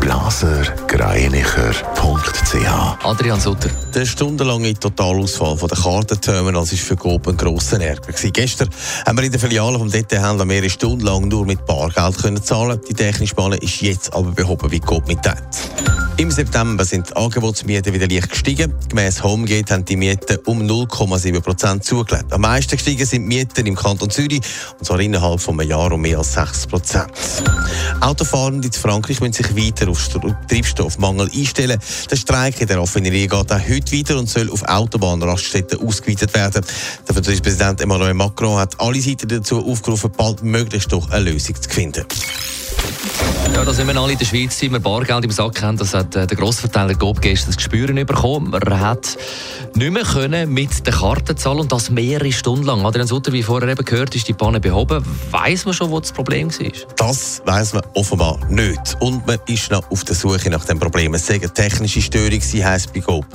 blasergreinicher.ch Adrian Sutter. Der stundenlange Totalausfall der Kartenterminals war für Coop ein grosser Ärger. Gestern haben wir in der Filiale vom Detailhändler mehrere Stunden lang nur mit Bargeld können zahlen. Die technische Panne ist jetzt aber behoben, wie Coop mitteilt. Im September sind die Angebotsmieten wieder leicht gestiegen. Gemäss Homegate haben die Mieten um 0,7 Prozent zugelegt. Am meisten gestiegen sind die Mieten im Kanton Zürich, und zwar innerhalb von einem Jahr um mehr als 6 Prozent. Autofahrende in Frankreich müssen sich weiter auf Treibstoffmangel einstellen. Der Streik in der Raffinerie geht auch heute weiter und soll auf Autobahnraststätten ausgeweitet werden. Der französische Präsident Emmanuel Macron hat alle Seiten dazu aufgerufen, bald möglichst doch eine Lösung zu finden. Ja, da sind wir alle in der Schweiz, wir Bargeld im Sack haben. Das hat äh, der Grossverteiler Gob gestern das Gespüren bekommen. Man hat nicht mehr können mit der Karte zahlen und das mehrere Stunden lang. Adrian Sutter, wie vorher eben gehört, ist die Panne behoben. Weiss man schon, wo das Problem war? Das weiss man offenbar nicht. Und man ist noch auf der Suche nach dem Problem. Es sagen technische Störung, heisst bei Gob.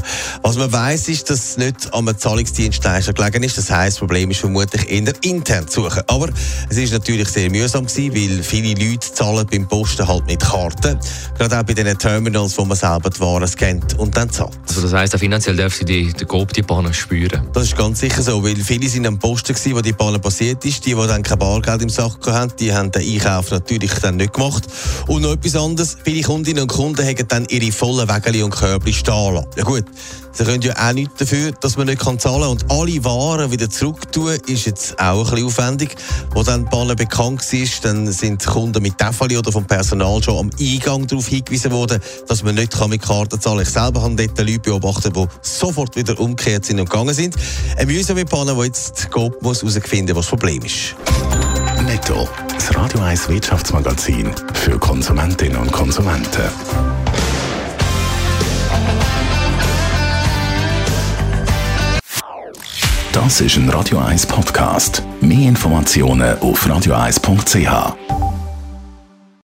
Was man weiss, ist, dass es nicht am Zahlungsdienstleister gelegen ist. Das heisst, das Problem ist vermutlich eher intern zu suchen. Aber es ist natürlich sehr mühsam weil viele Leute zahlen beim Posten halt mit Karten. Gerade auch bei den Terminals, wo man selber die Waren scannt und dann zahlt. Also das heisst, finanziell dürfen die, die Coop die Bahn spüren? Das ist ganz sicher so, weil viele sind am Posten gewesen, wo die Bahn passiert ist. Die, die dann kein Bargeld im Sack hatten, die haben den Einkauf natürlich dann nicht gemacht. Und noch etwas anderes, viele Kundinnen und Kunden haben dann ihre vollen Wägeli und Körbli stehen lassen. Ja gut, Sie können ja auch nichts dafür, dass man nicht zahlen kann. Und alle Waren wieder zurücktun, ist jetzt auch ein bisschen aufwendig. Wo dann die Bahn bekannt ist, dann sind die Kunden mit Tefali oder vom Personal schon am Eingang darauf hingewiesen worden, dass man nicht mit Karten zahlen kann. Ich selber habe dort Leute beobachtet, die sofort wieder umgekehrt sind und gegangen sind. Eine mühsame Panne, die jetzt geht, muss herausfinden, was das Problem ist. Netto, das Radio 1 Wirtschaftsmagazin für Konsumentinnen und Konsumenten. Das ist ein Radio 1 Podcast. Mehr Informationen auf radio1.ch.